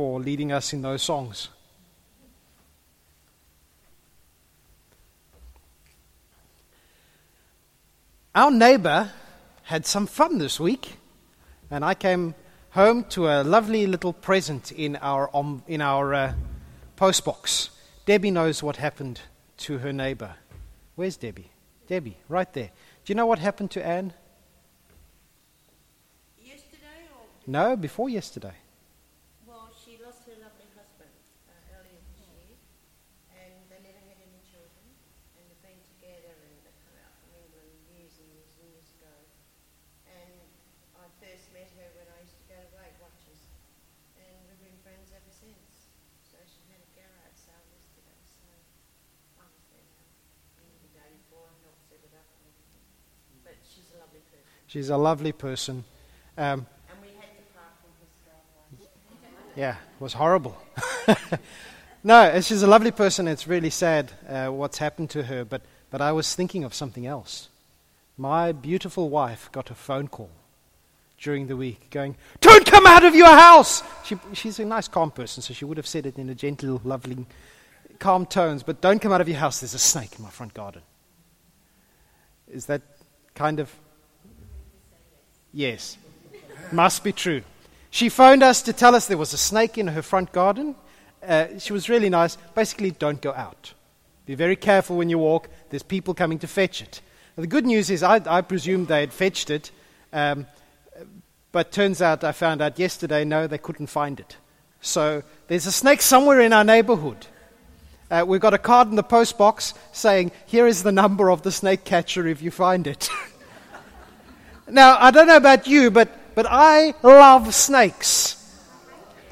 for leading us in those songs. Our neighbor had some fun this week, and I came home to a lovely little present in our, um, in our uh, postbox. Debbie knows what happened to her neighbor. Where's Debbie? Debbie, right there. Do you know what happened to Anne? Yesterday or No, before yesterday. well, she lost her lovely husband uh, earlier this year, and they never had any children, and they've been together, and they come out from England years and years and years ago. And I first met her when I used to go to Weight Watchers, and we've been friends ever since. So she had a garage sale yesterday, so I was there uh, the day before and helped set it up and everything. But she's a lovely person, She's a lovely person. Um, and we had to park in his. Yeah, it was horrible. no, she's a lovely person. It's really sad uh, what's happened to her, but, but I was thinking of something else. My beautiful wife got a phone call during the week going, Don't come out of your house! She, she's a nice, calm person, so she would have said it in a gentle, lovely, calm tones, but don't come out of your house. There's a snake in my front garden. Is that kind of. Yes. Must be true. She phoned us to tell us there was a snake in her front garden. Uh, she was really nice. Basically, don't go out. Be very careful when you walk. There's people coming to fetch it. And the good news is, I, I presumed they had fetched it, um, but turns out I found out yesterday, no, they couldn't find it. So there's a snake somewhere in our neighborhood. Uh, we've got a card in the post box saying, Here is the number of the snake catcher if you find it. now, I don't know about you, but, but I love snakes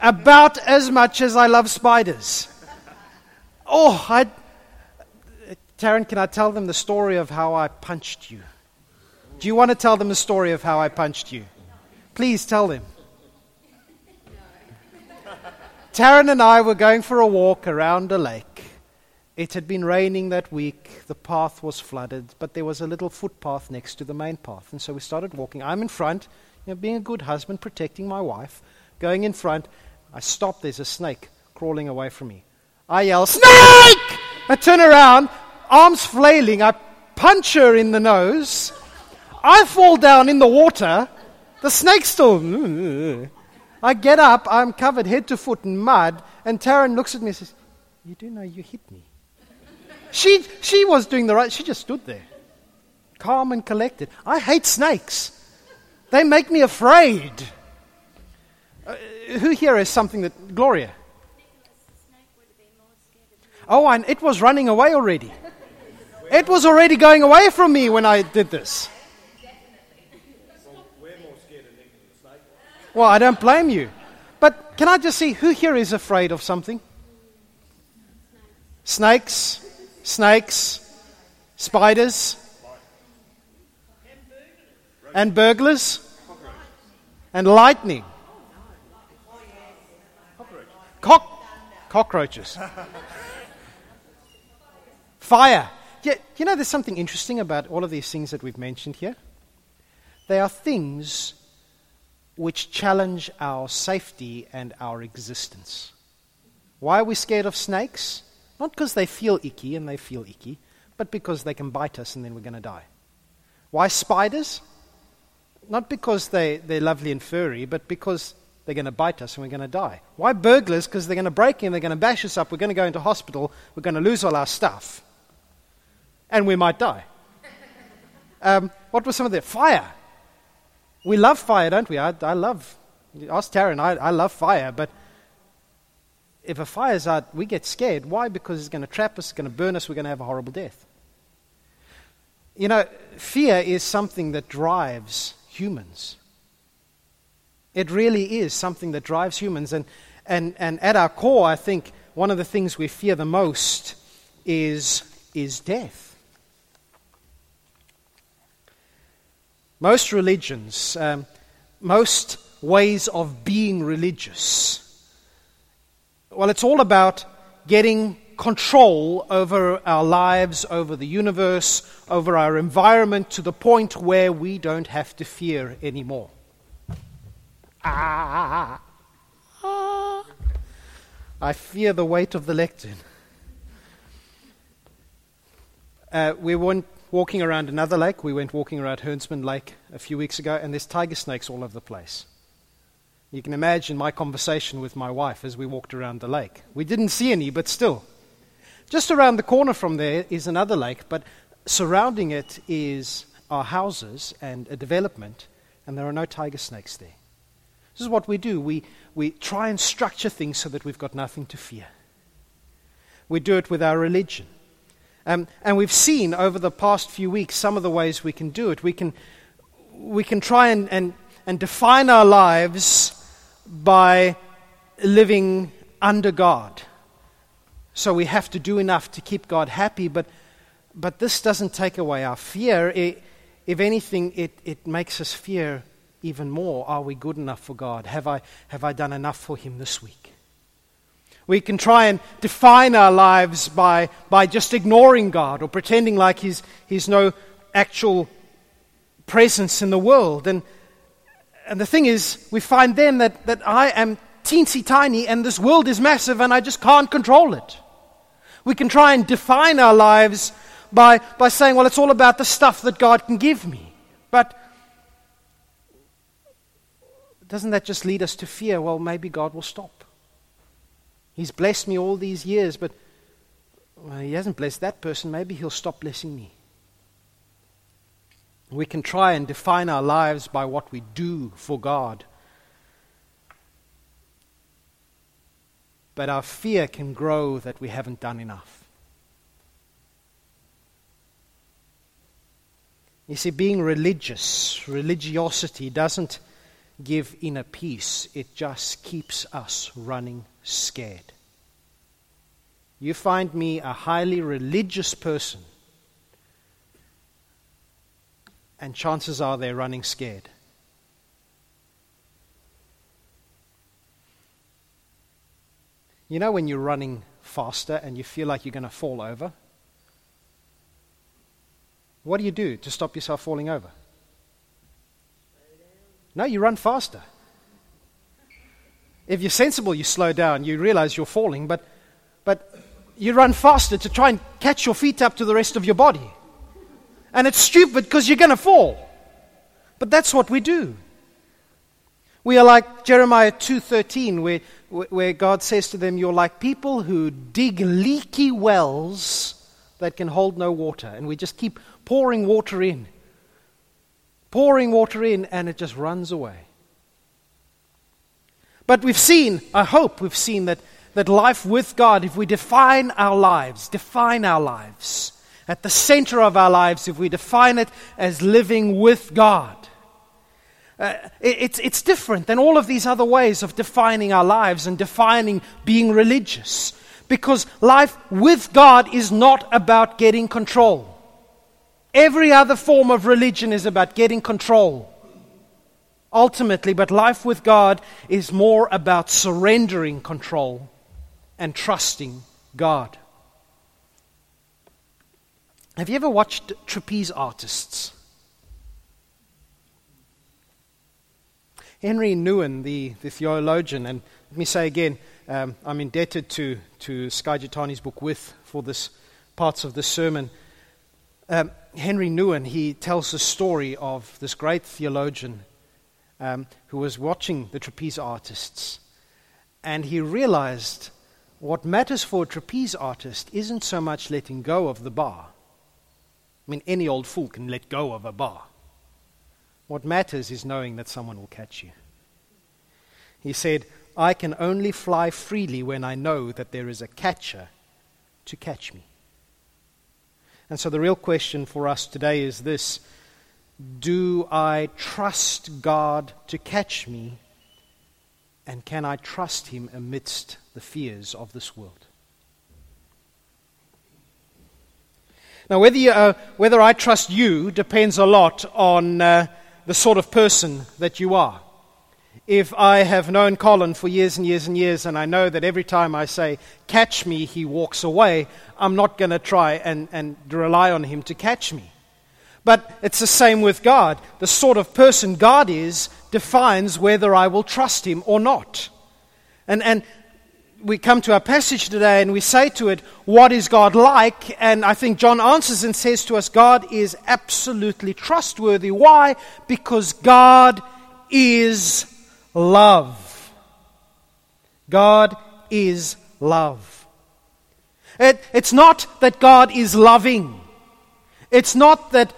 about as much as I love spiders. Oh, I. Taryn, can I tell them the story of how I punched you? Do you want to tell them the story of how I punched you? Please tell them. Taryn and I were going for a walk around a lake. It had been raining that week. The path was flooded, but there was a little footpath next to the main path. And so we started walking. I'm in front, you know, being a good husband, protecting my wife, going in front. I stop, there's a snake crawling away from me. I yell, Snake! I turn around, arms flailing. I punch her in the nose. I fall down in the water. The snake still. I get up, I'm covered head to foot in mud, and Taryn looks at me and says, You do know you hit me. She, she was doing the right, she just stood there, calm and collected. I hate snakes, they make me afraid. Uh, who here is something that. Gloria? Oh, and it was running away already. It was already going away from me when I did this. Well, I don't blame you. But can I just see who here is afraid of something? Snakes, snakes, spiders, and burglars, and lightning. Cock- cockroaches. Fire. Yeah, you know, there's something interesting about all of these things that we've mentioned here. They are things which challenge our safety and our existence. Why are we scared of snakes? Not because they feel icky and they feel icky, but because they can bite us and then we're going to die. Why spiders? Not because they, they're lovely and furry, but because they're going to bite us and we're going to die. Why burglars? Because they're going to break in, they're going to bash us up, we're going to go into hospital, we're going to lose all our stuff, and we might die. Um, what was some of the fire? We love fire, don't we? I, I love, ask Taryn, I, I love fire, but if a fire's out, we get scared. Why? Because it's going to trap us, it's going to burn us, we're going to have a horrible death. You know, fear is something that drives humans. It really is something that drives humans. And, and, and at our core, I think one of the things we fear the most is, is death. Most religions, um, most ways of being religious, well, it's all about getting control over our lives, over the universe, over our environment to the point where we don't have to fear anymore. Ah. ah. I fear the weight of the lectern. Uh, we went walking around another lake. We went walking around Herdsman Lake a few weeks ago, and there's tiger snakes all over the place. You can imagine my conversation with my wife as we walked around the lake. We didn't see any, but still. Just around the corner from there is another lake, but surrounding it is our houses and a development, and there are no tiger snakes there. This is what we do. We, we try and structure things so that we've got nothing to fear. We do it with our religion. Um, and we've seen over the past few weeks some of the ways we can do it. We can, we can try and, and, and define our lives by living under God. So we have to do enough to keep God happy, but, but this doesn't take away our fear. It, if anything, it, it makes us fear even more. Are we good enough for God? Have I, have I done enough for Him this week? We can try and define our lives by, by just ignoring God or pretending like he's, he's no actual presence in the world. And, and the thing is, we find then that, that I am teensy tiny and this world is massive and I just can't control it. We can try and define our lives by, by saying, well, it's all about the stuff that God can give me. But doesn't that just lead us to fear? Well, maybe God will stop. He's blessed me all these years, but well, He hasn't blessed that person. Maybe He'll stop blessing me. We can try and define our lives by what we do for God. But our fear can grow that we haven't done enough. You see, being religious, religiosity doesn't give inner peace, it just keeps us running scared. You find me a highly religious person, and chances are they're running scared. You know when you're running faster and you feel like you're going to fall over? What do you do to stop yourself falling over? No, you run faster. If you're sensible, you slow down. You realize you're falling, but, but you run faster to try and catch your feet up to the rest of your body. And it's stupid because you're going to fall. But that's what we do. We are like Jeremiah 2:13 where where God says to them you're like people who dig leaky wells that can hold no water and we just keep pouring water in. Pouring water in and it just runs away. But we've seen, I hope we've seen that, that life with God, if we define our lives, define our lives, at the center of our lives, if we define it as living with God, uh, it, it's, it's different than all of these other ways of defining our lives and defining being religious. Because life with God is not about getting control. Every other form of religion is about getting control ultimately, but life with God is more about surrendering control and trusting God. Have you ever watched trapeze artists? Henri Nouwen, the, the theologian, and let me say again, um, I'm indebted to, to Skye Jethani's book With for this parts of this sermon. Um, Henri Nouwen, he tells the story of this great theologian um, who was watching the trapeze artists. And he realized what matters for a trapeze artist isn't so much letting go of the bar. I mean, any old fool can let go of a bar. What matters is knowing that someone will catch you. He said, I can only fly freely when I know that there is a catcher to catch me. And so the real question for us today is this do I trust God to catch me? And can I trust Him amidst the fears of this world? Now, whether, you, uh, whether I trust you depends a lot on uh, the sort of person that you are. If I have known Colin for years and years and years, and I know that every time I say, catch me, he walks away, I'm not going to try and, and rely on him to catch me. But it's the same with God. The sort of person God is defines whether I will trust Him or not. And, and we come to our passage today and we say to it, What is God like? And I think John answers and says to us, God is absolutely trustworthy. Why? Because God is love. God is love. It, it's not that God is loving. It's not that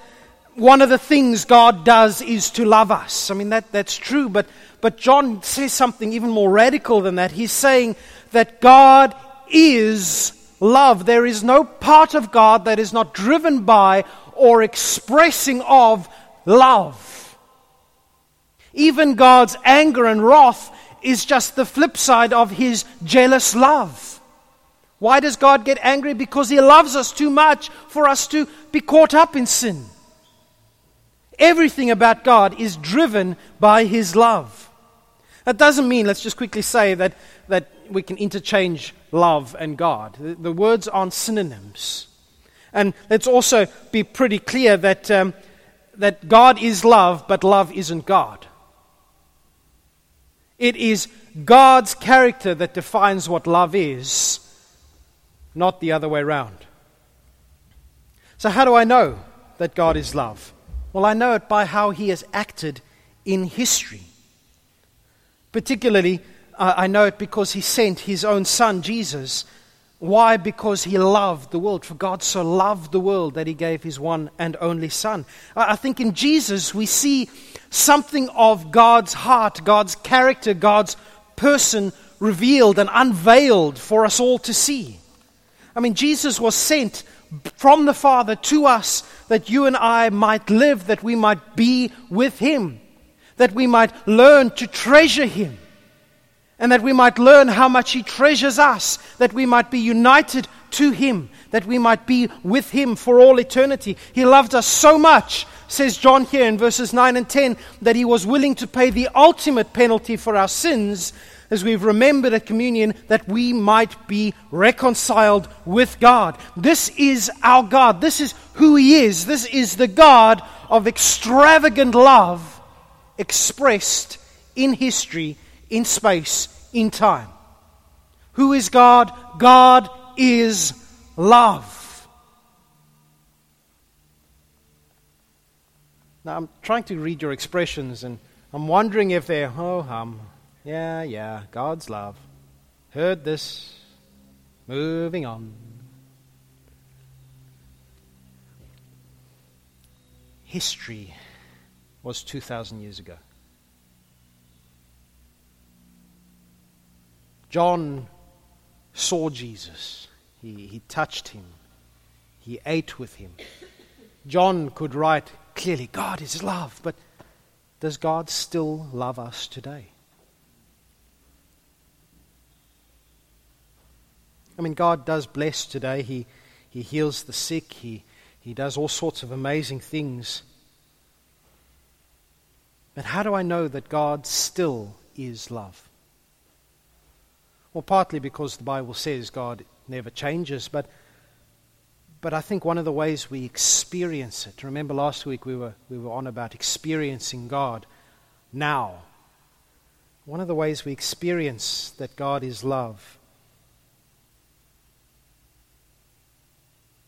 one of the things God does is to love us. I mean, that, that's true, but, but John says something even more radical than that. He's saying that God is love. There is no part of God that is not driven by or expressing of love. Even God's anger and wrath is just the flip side of his jealous love. Why does God get angry? Because he loves us too much for us to be caught up in sin. Everything about God is driven by his love. That doesn't mean, let's just quickly say, that, that we can interchange love and God. The, the words aren't synonyms. And let's also be pretty clear that, um, that God is love, but love isn't God. It is God's character that defines what love is, not the other way around. So, how do I know that God is love? Well, I know it by how He has acted in history. Particularly, I know it because He sent His own Son, Jesus. Why? Because He loved the world. For God so loved the world that He gave His one and only Son. I think in Jesus we see something of God's heart, God's character, God's person revealed and unveiled for us all to see. I mean, Jesus was sent from the Father to us that you and I might live, that we might be with Him, that we might learn to treasure Him, and that we might learn how much He treasures us, that we might be united to Him, that we might be with Him for all eternity. He loved us so much says John here in verses 9 and 10 that he was willing to pay the ultimate penalty for our sins, as we've remembered at communion, that we might be reconciled with God. This is our God. This is who he is. This is the God of extravagant love expressed in history, in space, in time. Who is God? God is love. Now, I'm trying to read your expressions, and I'm wondering if they're ho hum. Yeah, yeah, God's love. Heard this. Moving on. History was 2,000 years ago. John saw Jesus. He, he touched him. He ate with him. John could write clearly God is love, but does God still love us today? I mean, God does bless today. He, he heals the sick, he, he does all sorts of amazing things. But how do I know that God still is love? Well, partly because the Bible says God never changes, but but I think one of the ways we experience it, remember last week we were, we were on about experiencing God now. One of the ways we experience that God is love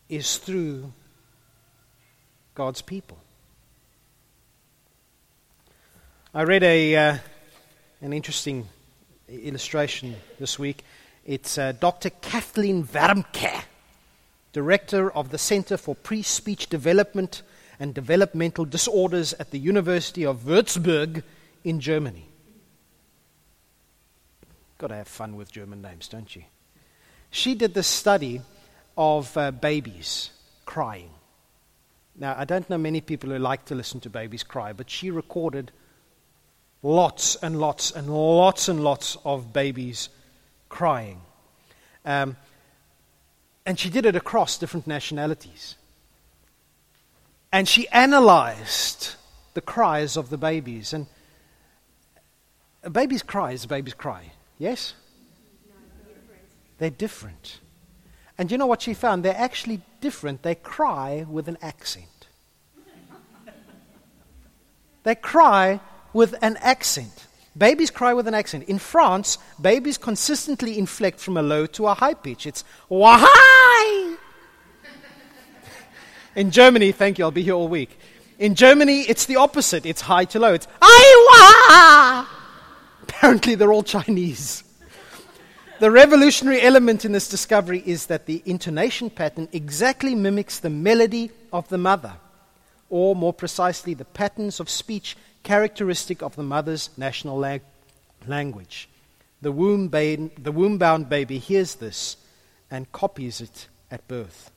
is through God's people. I read a, uh, an interesting illustration this week. It's uh, Dr. Kathleen Wermke director of the Center for Pre Speech Development and Developmental Disorders at the University of Würzburg in Germany. Got to have fun with German names, don't you? She did this study of uh, babies crying. Now, I don't know many people who like to listen to babies cry, but she recorded lots and lots and lots and lots of babies crying. Um, and she did it across different nationalities. And she analyzed the cries of the babies. And a baby's cry is a baby's cry. Yes? They're different. And you know what she found? They're actually different. They cry with an accent. they cry with an accent. Babies cry with an accent. In France, babies consistently inflect from a low to a high pitch. It's wahai. In Germany, thank you, I'll be here all week. In Germany, it's the opposite. It's high to low. It's aiwa. Apparently, they're all Chinese. The revolutionary element in this discovery is that the intonation pattern exactly mimics the melody of the mother, or more precisely, the patterns of speech characteristic of the mother's national la- language. The womb, ba- the womb bound baby hears this and copies it at birth.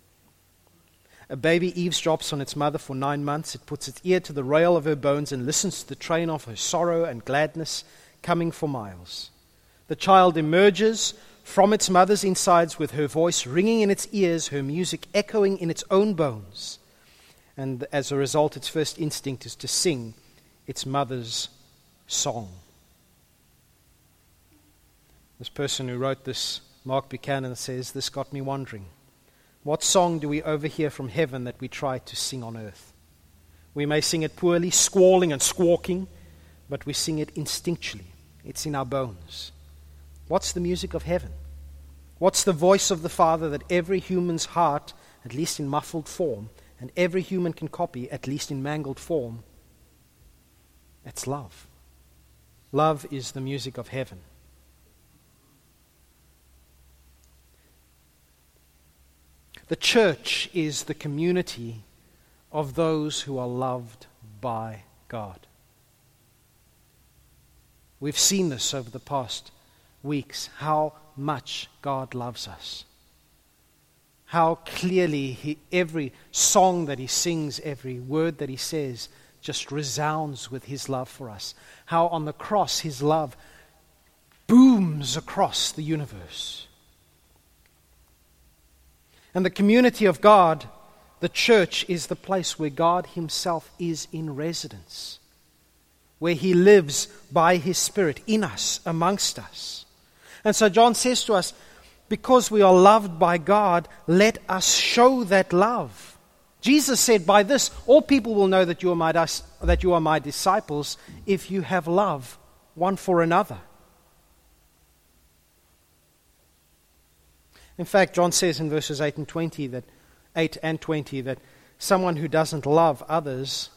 A baby eavesdrops on its mother for nine months. It puts its ear to the rail of her bones and listens to the train of her sorrow and gladness coming for miles. The child emerges from its mother's insides with her voice ringing in its ears, her music echoing in its own bones. And as a result, its first instinct is to sing its mother's song. This person who wrote this, Mark Buchanan, says, This got me wondering. What song do we overhear from heaven that we try to sing on earth? We may sing it poorly, squalling and squawking, but we sing it instinctually. It's in our bones. What's the music of heaven? What's the voice of the Father that every human's heart, at least in muffled form, and every human can copy, at least in mangled form, it's love. Love is the music of heaven. The church is the community of those who are loved by God. We've seen this over the past weeks how much God loves us. How clearly he, every song that he sings, every word that he says, just resounds with his love for us. How on the cross his love booms across the universe. And the community of God, the church, is the place where God himself is in residence, where he lives by his Spirit in us, amongst us. And so John says to us, because we are loved by God, let us show that love. Jesus said, By this, all people will know that you are my, that you are my disciples if you have love one for another. In fact, John says in verses 8 and 20 that 8 and 20 that someone who doesn't love others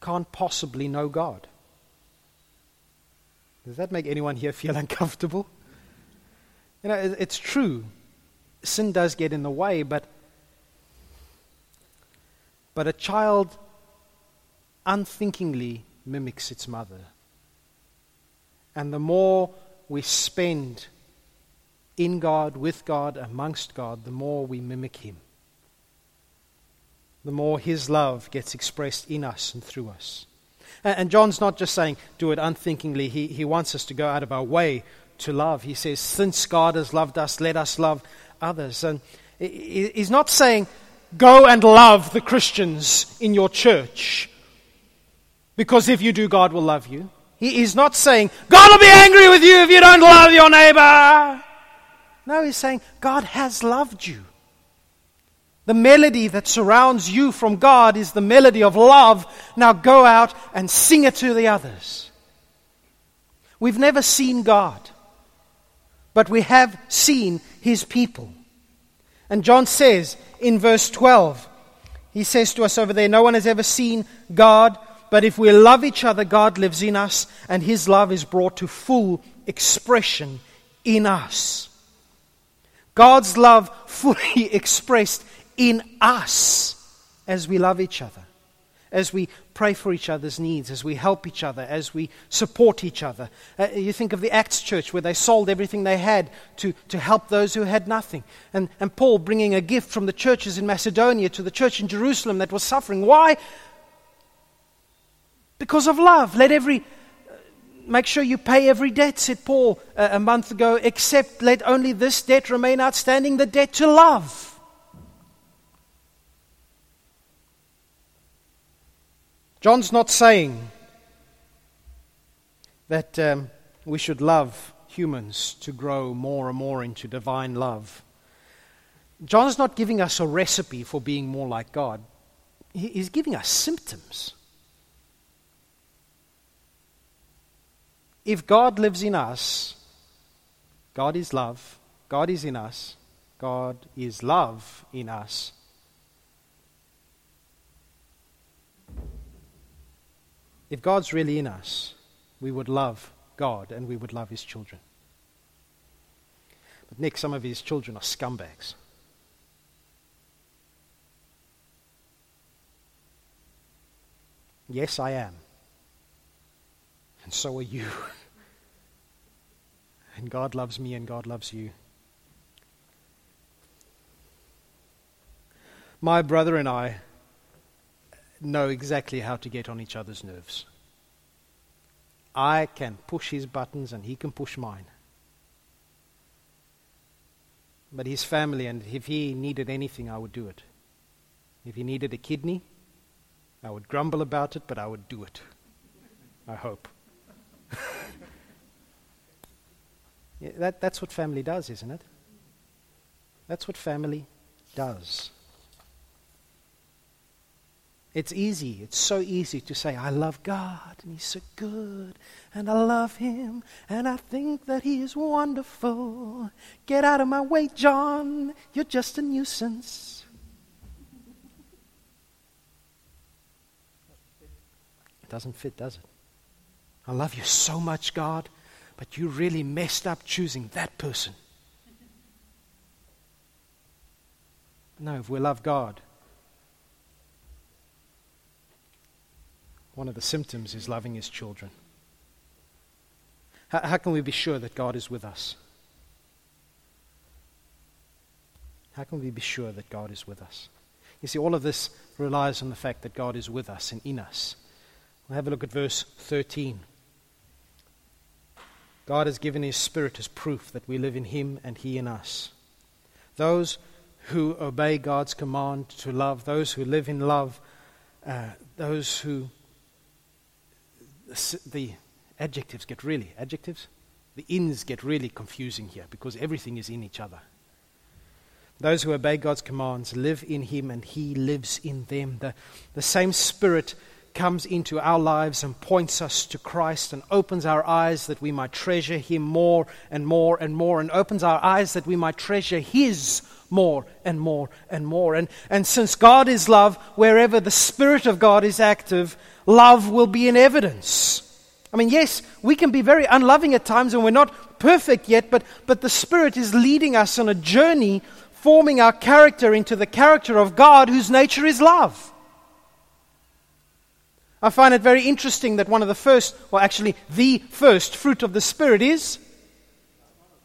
can't possibly know God. Does that make anyone here feel uncomfortable? You know, it's true. Sin does get in the way, but but a child unthinkingly mimics its mother. And the more we spend in God, with God, amongst God, the more we mimic Him. The more His love gets expressed in us and through us. And John's not just saying, do it unthinkingly. He, he wants us to go out of our way to love. He says, since God has loved us, let us love others. And he's not saying, Go and love the Christians in your church. Because if you do, God will love you. He is not saying, God will be angry with you if you don't love your neighbor. No, he's saying, God has loved you. The melody that surrounds you from God is the melody of love. Now go out and sing it to the others. We've never seen God, but we have seen his people. And John says in verse 12, he says to us over there, No one has ever seen God, but if we love each other, God lives in us, and his love is brought to full expression in us. God's love fully expressed in us as we love each other as we pray for each other's needs, as we help each other, as we support each other. Uh, you think of the Acts church where they sold everything they had to, to help those who had nothing. And, and Paul bringing a gift from the churches in Macedonia to the church in Jerusalem that was suffering. Why? Because of love. Let every. Make sure you pay every debt, said Paul uh, a month ago, except let only this debt remain outstanding the debt to love. John's not saying that um, we should love humans to grow more and more into divine love. John's not giving us a recipe for being more like God, he's giving us symptoms. if God lives in us, God is love, God is in us, God is love in us. If God's really in us, we would love God and we would love His children. But Nick, some of His children are scumbags. Yes, I am. And so are you. and God loves me and God loves you. My brother and I know exactly how to get on each other's nerves. I can push his buttons and he can push mine. But his family, and if he needed anything, I would do it. If he needed a kidney, I would grumble about it, but I would do it. I hope. yeah, that, that's what family does, isn't it? That's what family does. It's easy. It's so easy to say, I love God and He's so good and I love Him and I think that He is wonderful. Get out of my way, John. You're just a nuisance. It doesn't fit, does it? I love you so much, God, but you really messed up choosing that person. No, if we love God, One of the symptoms is loving his children. How, how, can we be sure that God is with us? How can we be sure that God is with us? You see, all of this relies on the fact that God is with us and in us. We'll have a look at verse 13. God has given His Spirit as proof that we live in Him and He in us. Those who obey God's command to love, those who live in love, uh, those who the adjectives get really, adjectives? The ins get really confusing here because everything is in each other. Those who obey God's commands live in Him and He lives in them. The, the same Spirit comes into our lives and points us to Christ and opens our eyes that we might treasure Him more and more and more, and opens our eyes that we might treasure His more and more and more. And, and since God is love, wherever the Spirit of God is active, love will be in evidence. I mean, yes, we can be very unloving at times and we're not perfect yet, but, but the Spirit is leading us on a journey, forming our character into the character of God, whose nature is love. I find it very interesting that one of the first, well, actually, the first fruit of the Spirit is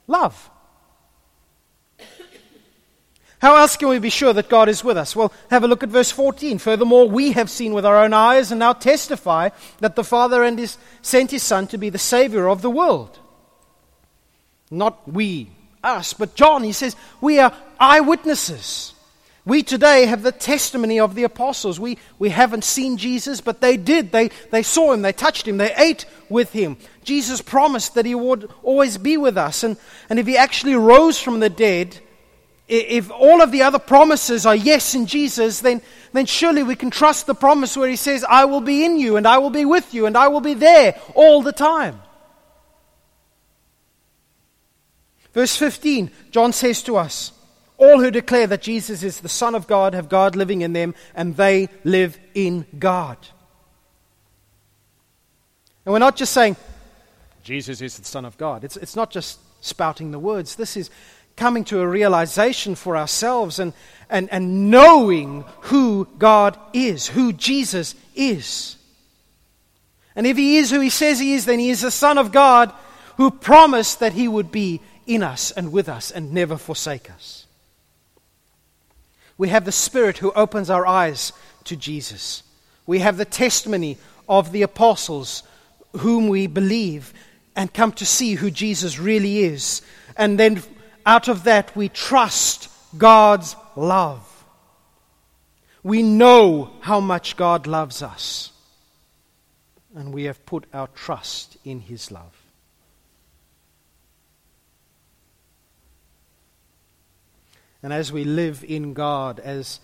love. How else can we be sure that God is with us? Well, have a look at verse 14. Furthermore, we have seen with our own eyes and now testify that the Father and his, sent his Son to be the Savior of the world. Not we, us, but John, he says, we are eyewitnesses. We today have the testimony of the apostles. We, we haven't seen Jesus, but they did. They, they saw him, they touched him, they ate with him. Jesus promised that he would always be with us. And, and if he actually rose from the dead, if all of the other promises are yes in Jesus, then, then surely we can trust the promise where he says, I will be in you and I will be with you and I will be there all the time. Verse 15, John says to us, All who declare that Jesus is the Son of God have God living in them and they live in God. And we're not just saying, Jesus is the Son of God. It's, it's not just spouting the words. This is coming to a realization for ourselves and, and, and knowing who God is, who Jesus is. And if He is who He says He is, then He is the Son of God who promised that He would be in us and with us and never forsake us. We have the Spirit who opens our eyes to Jesus. We have the testimony of the apostles whom we believe and come to see who Jesus really is. And then out of that, we trust God's love. We know how much God loves us. And we have put our trust in His love. And as we live in God, as,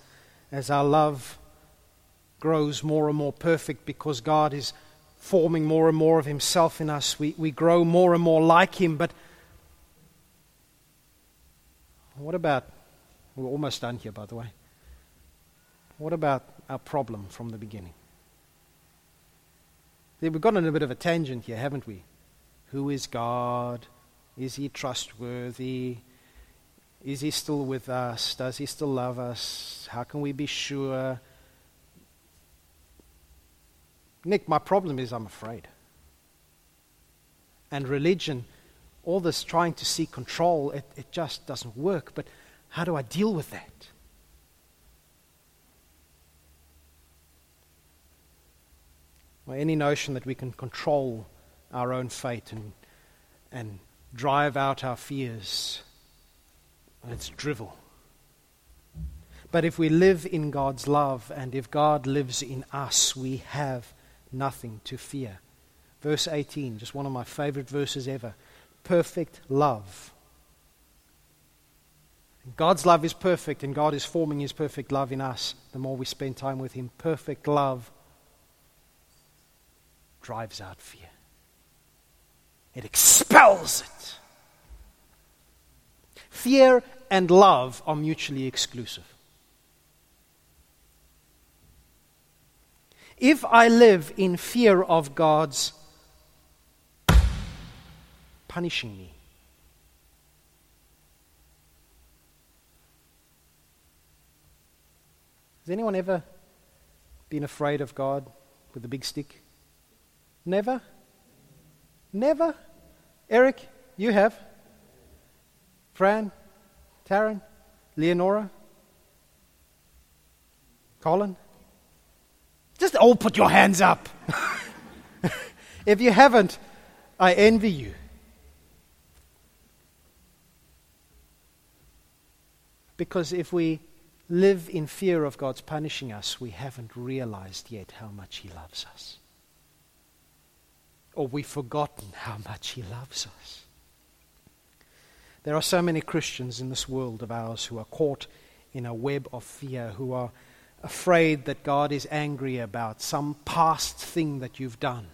as our love grows more and more perfect because God is forming more and more of Himself in us. We, we grow more and more like Him. But what about, we're almost done here, by the way. What about our problem from the beginning? We've gone on a bit of a tangent here, haven't we? Who is God? Is He trustworthy? Is He still with us? Does He still love us? How can we be sure? Nick, my problem is I'm afraid. And religion, all this trying to seek control, it, it just doesn't work. But how do I deal with that? Well, any notion that we can control our own fate and, and drive out our fears, it's drivel. But if we live in God's love and if God lives in us, we have nothing to fear. Verse 18, just one of my favorite verses ever. Perfect love. God's love is perfect, and God is forming His perfect love in us the more we spend time with Him. Perfect love drives out fear, it expels it. Fear and love are mutually exclusive. If I live in fear of God's punishing me, has anyone ever been afraid of God with a big stick? Never? Never? Eric, you have? Fran? Taryn? Leonora? Colin? Just all put your hands up. if you haven't, I envy you. Because if we live in fear of God's punishing us, we haven't realized yet how much He loves us. Or we've forgotten how much He loves us. There are so many Christians in this world of ours who are caught in a web of fear, who are afraid that God is angry about some past thing that you've done.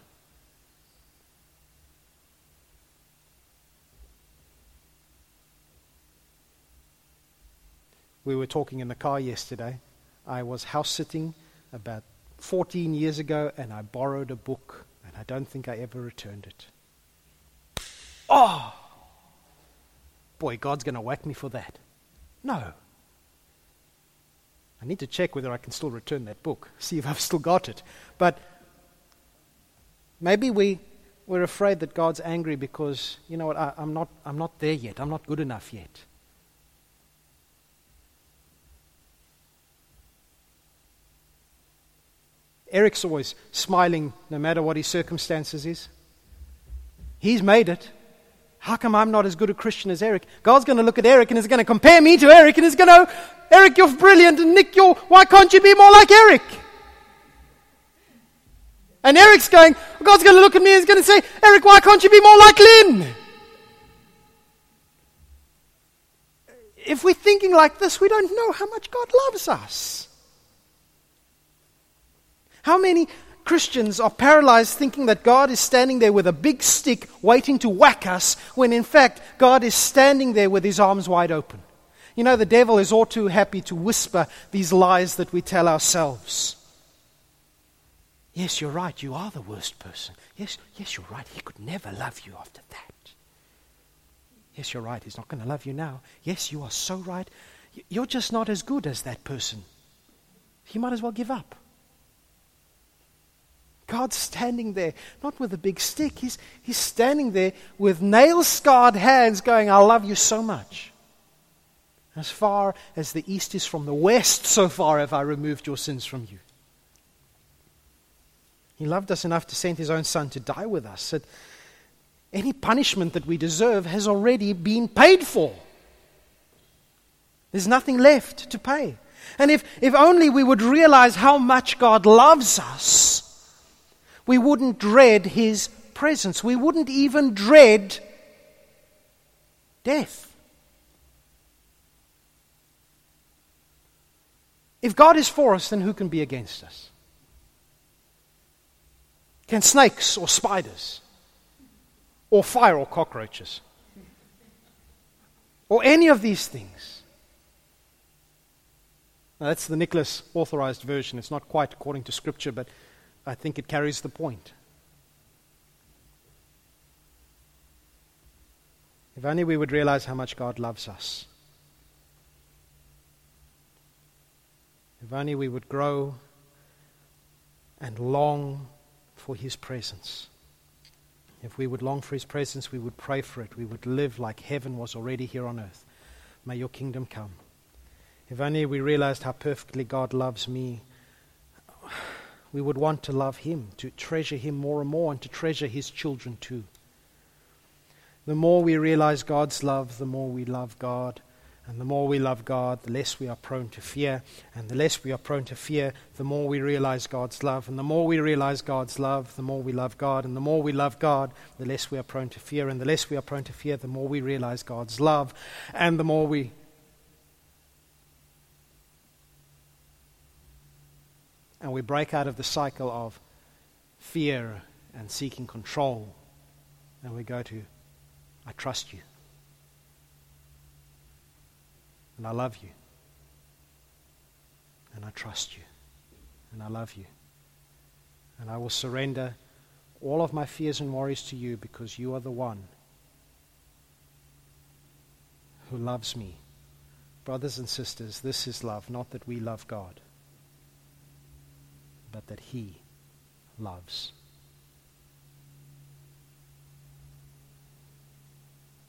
We were talking in the car yesterday. I was house sitting about 14 years ago and I borrowed a book and I don't think I ever returned it. Oh! Boy, God's going to whack me for that. No. I need to check whether I can still return that book, see if I've still got it. But maybe we, we're afraid that God's angry because, you know what, I, I'm, not, I'm not there yet. I'm not good enough yet. Eric's always smiling no matter what his circumstances is. He's made it. How come I'm not as good a Christian as Eric? God's going to look at Eric and is going to compare me to Eric and is going to, Eric, you're brilliant, and Nick, you're, why can't you be more like Eric? And Eric's going, God's going to look at me and is going to say, Eric, why can't you be more like Lynn? If we're thinking like this, we don't know how much God loves us. How many Christians are paralyzed thinking that God is standing there with a big stick waiting to whack us, when in fact God is standing there with his arms wide open. You know, the devil is all too happy to whisper these lies that we tell ourselves. Yes, you're right, you are the worst person. Yes, yes, you're right, he could never love you after that. Yes, you're right, he's not going to love you now. Yes, you are so right. You're just not as good as that person. You might as well give up. God's standing there, not with a big stick. He's, he's standing there with nail scarred hands going, I love you so much. As far as the east is from the west, so far have I removed your sins from you. He loved us enough to send his own son to die with us. That any punishment that we deserve has already been paid for. There's nothing left to pay. And if, if only we would realize how much God loves us, we wouldn't dread his presence. We wouldn't even dread death. If God is for us, then who can be against us? Can snakes or spiders or fire or cockroaches or any of these things? Now, that's the Nicholas authorized version. It's not quite according to Scripture, but I think it carries the point. If only we would realize how much God loves us. If only we would grow and long for His presence. If we would long for His presence, we would pray for it. We would live like heaven was already here on earth. May your kingdom come. If only we realized how perfectly God loves me, we would want to love Him, to treasure Him more and more, and to treasure His children too. The more we realize God's love, the more we love God. And the more we love God, the less we are prone to fear. And the less we are prone to fear, the more we realize God's love. And the more we realize God's love, the more we love God. And the more we love God, the less we are prone to fear. And the less we are prone to fear, the more we realize God's love. And the more we. And we break out of the cycle of fear and seeking control. And we go to I trust you. And I love you. And I trust you. And I love you. And I will surrender all of my fears and worries to you because you are the one who loves me. Brothers and sisters, this is love, not that we love God, but that He loves.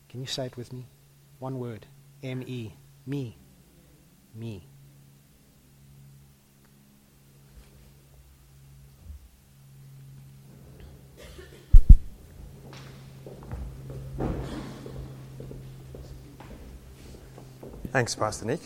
Can you say it with me? One word M E. Me. Me. Thanks, Pastor Nick.